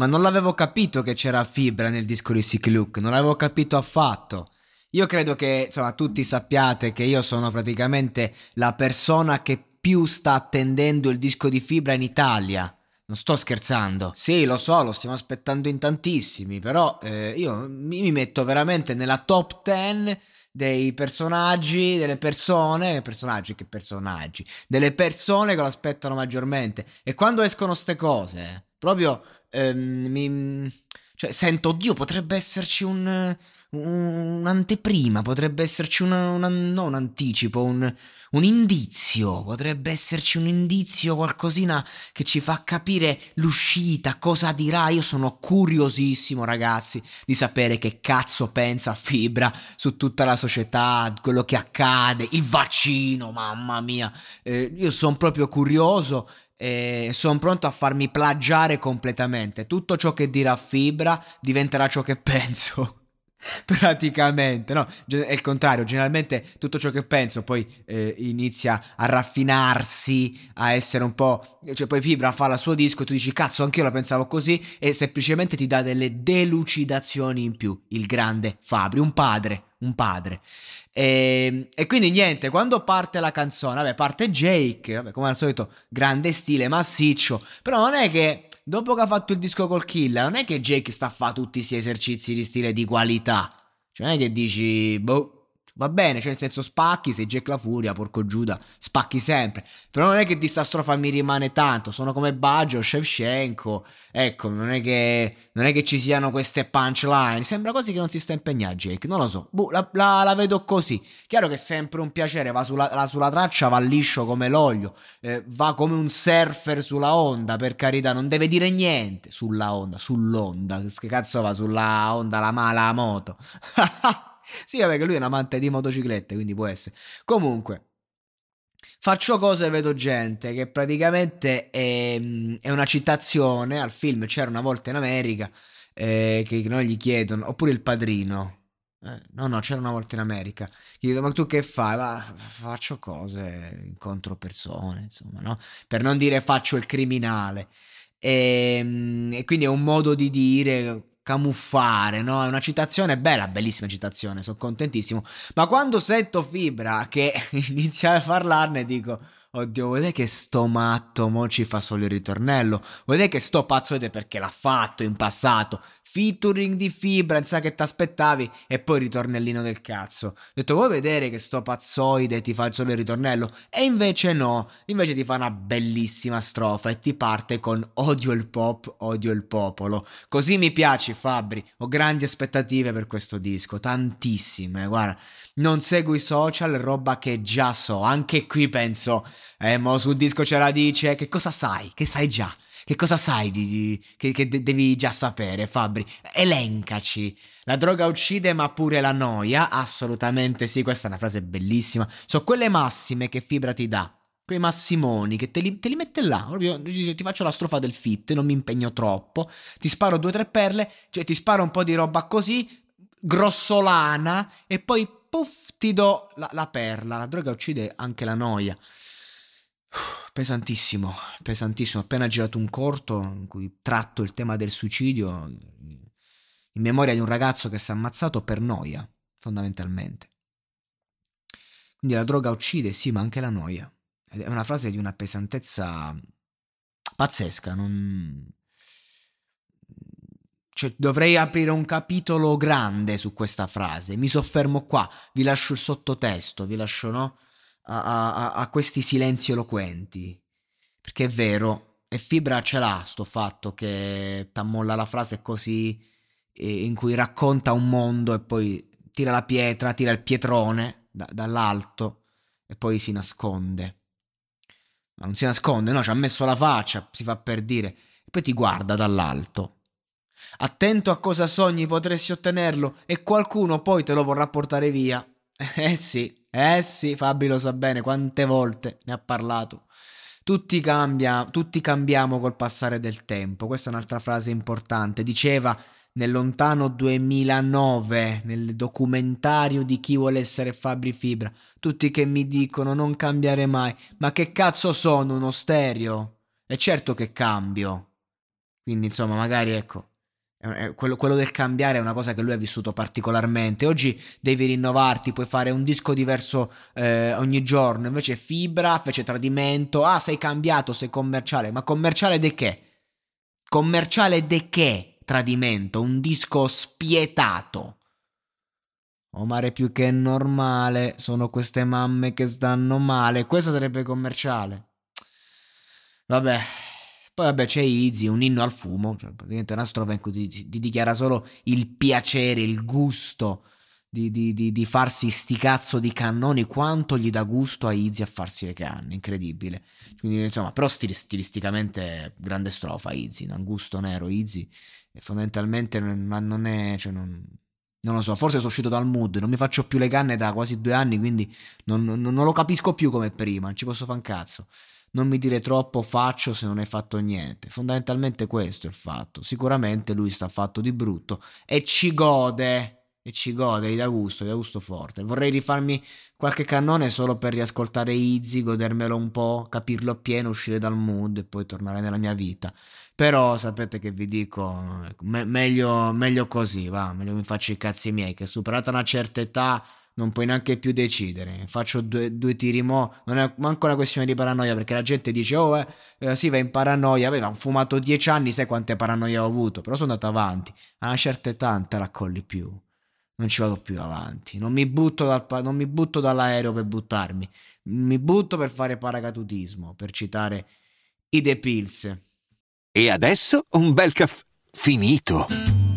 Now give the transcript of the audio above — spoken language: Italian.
Ma non l'avevo capito che c'era fibra nel disco di Sick Luke, non l'avevo capito affatto. Io credo che, insomma, tutti sappiate che io sono praticamente la persona che più sta attendendo il disco di fibra in Italia. Non sto scherzando. Sì, lo so, lo stiamo aspettando in tantissimi, però eh, io mi, metto veramente nella top 10 dei personaggi, delle persone, personaggi che personaggi, delle persone che lo aspettano maggiormente. E quando escono ste cose, proprio ehm, mi, cioè, sento, oddio, potrebbe esserci un, un'anteprima, potrebbe esserci una, una, no, un anticipo, un, un indizio, potrebbe esserci un indizio, qualcosina che ci fa capire l'uscita, cosa dirà. Io sono curiosissimo, ragazzi, di sapere che cazzo pensa Fibra su tutta la società, quello che accade, il vaccino, mamma mia. Eh, io sono proprio curioso e sono pronto a farmi plagiare completamente. Tutto ciò che dirà Fibra diventerà ciò che penso. Praticamente, no? È il contrario, generalmente tutto ciò che penso poi eh, inizia a raffinarsi, a essere un po'... Cioè poi Fibra fa il suo disco e tu dici cazzo anch'io la pensavo così e semplicemente ti dà delle delucidazioni in più, il grande Fabri, un padre, un padre. E, ehm, e, quindi niente, quando parte la canzone, vabbè, parte Jake, vabbè, come al solito, grande stile, massiccio, però non è che dopo che ha fatto il disco col Killer, non è che Jake sta a fare tutti questi esercizi di stile di qualità. Cioè non è che dici, boh, Va bene, cioè nel senso spacchi, sei Jack la Furia, porco Giuda, spacchi sempre. Però non è che di sta strofa mi rimane tanto, sono come Baggio, Shevchenko, ecco, non è, che, non è che ci siano queste punchline, sembra quasi che non si sta impegnando Jake, non lo so, boh, la, la, la, vedo così. Chiaro che è sempre un piacere, va sulla, la, sulla traccia, va liscio come l'olio, eh, va come un surfer sulla onda, per carità, non deve dire niente sulla onda, sull'onda, che cazzo va sulla onda, la mala moto. Sì, vabbè, che lui è un amante di motociclette, quindi può essere. Comunque, Faccio cose e vedo gente, che praticamente è, è, una citazione al film C'era una volta in America, eh, che noi gli chiedono, oppure il padrino. Eh, no, no, c'era una volta in America. Gli chiedo, ma tu che fai? Va, faccio cose, incontro persone, insomma, no? Per non dire faccio il criminale. E, ehm, e quindi è un modo di dire camuffare, no? È una citazione bella, bellissima citazione, sono contentissimo. Ma quando sento Fibra che inizia a parlarne dico Oddio, vedete che sto matto mo ci fa solo il ritornello. Vedete che sto pazzo vedete perché l'ha fatto in passato. Featuring di fibra, sa che ti aspettavi e poi ritornellino del cazzo. Ho detto, vuoi vedere che sto pazzoide ti fa solo il ritornello? E invece no, invece ti fa una bellissima strofa e ti parte con odio il pop, odio il popolo. Così mi piaci Fabri, ho grandi aspettative per questo disco, tantissime, guarda. Non seguo i social, roba che già so. Anche qui penso, eh, mo sul disco ce la dice. Che cosa sai? Che sai già? Che cosa sai di, di, che, che de- devi già sapere, Fabri? Elencaci. La droga uccide, ma pure la noia? Assolutamente sì, questa è una frase bellissima. Sono quelle massime che Fibra ti dà. Quei massimoni che te li, te li mette là. Proprio, ti faccio la strofa del fit, non mi impegno troppo. Ti sparo due o tre perle, cioè ti sparo un po' di roba così, grossolana, e poi puff, ti do la, la perla. La droga uccide anche la noia. Pesantissimo, pesantissimo. Appena girato un corto in cui tratto il tema del suicidio. in memoria di un ragazzo che si è ammazzato per noia, fondamentalmente. Quindi la droga uccide, sì, ma anche la noia. È una frase di una pesantezza pazzesca, non... Cioè, dovrei aprire un capitolo grande su questa frase. Mi soffermo qua, vi lascio il sottotesto, vi lascio no? A, a, a questi silenzi eloquenti. Perché è vero, e Fibra ce l'ha sto fatto che t'ammolla la frase così in cui racconta un mondo e poi tira la pietra, tira il pietrone da, dall'alto e poi si nasconde. Ma non si nasconde, no, ci ha messo la faccia, si fa per dire, e poi ti guarda dall'alto. Attento a cosa sogni potresti ottenerlo e qualcuno poi te lo vorrà portare via. Eh sì, eh sì, Fabri lo sa bene quante volte ne ha parlato. Tutti, cambia, tutti cambiamo col passare del tempo. Questa è un'altra frase importante. Diceva nel lontano 2009 nel documentario di chi vuole essere Fabri Fibra. Tutti che mi dicono non cambiare mai. Ma che cazzo sono uno stereo? E certo che cambio. Quindi insomma, magari ecco, quello, quello, del cambiare è una cosa che lui ha vissuto particolarmente. Oggi devi rinnovarti, puoi fare un disco diverso eh, ogni giorno. Invece fibra, fece tradimento. Ah, sei cambiato, sei commerciale. Ma commerciale di che? Commerciale di che? Tradimento, un disco spietato. O mare più che normale, sono queste mamme che stanno male. Questo sarebbe commerciale. Vabbè, poi vabbè c'è Easy, un inno al fumo, cioè praticamente una strofa in cui ti, ti, dichiara solo il piacere, il gusto di, di, di, di, farsi sti cazzo di cannoni, quanto gli dà gusto a Easy a farsi le canne, incredibile. Quindi insomma, però stil, stilisticamente grande strofa Easy, un gusto nero e fondamentalmente non, non è... Cioè non, non lo so, forse sono uscito dal mood, non mi faccio più le canne da quasi due anni, quindi non, non, non lo capisco più come prima, non ci posso fare un cazzo non mi dire troppo faccio se non hai fatto niente. Fondamentalmente questo è il fatto. Sicuramente lui sta fatto di brutto e ci gode. E ci gode, gli dà gusto, gli dà gusto forte. Vorrei rifarmi qualche cannone solo per riascoltare Izzy, godermelo un po', capirlo appieno, uscire dal mood e poi tornare nella mia vita. Però sapete che vi dico, me- meglio, meglio così, va, meglio mi faccio i cazzi miei, che superata una certa età non puoi neanche più decidere. Faccio due, due tiri mo. Non è manco una questione di paranoia perché la gente dice: Oh, eh, eh sì, va in paranoia. Aveva fumato dieci anni, sai quante paranoie ho avuto. Però sono andato avanti. A una certa età non te la più. Non ci vado più avanti. Non mi butto, dal, non mi butto dall'aereo per buttarmi. Mi butto per fare paracatutismo. Per citare i The Pills. E adesso un bel caffè finito.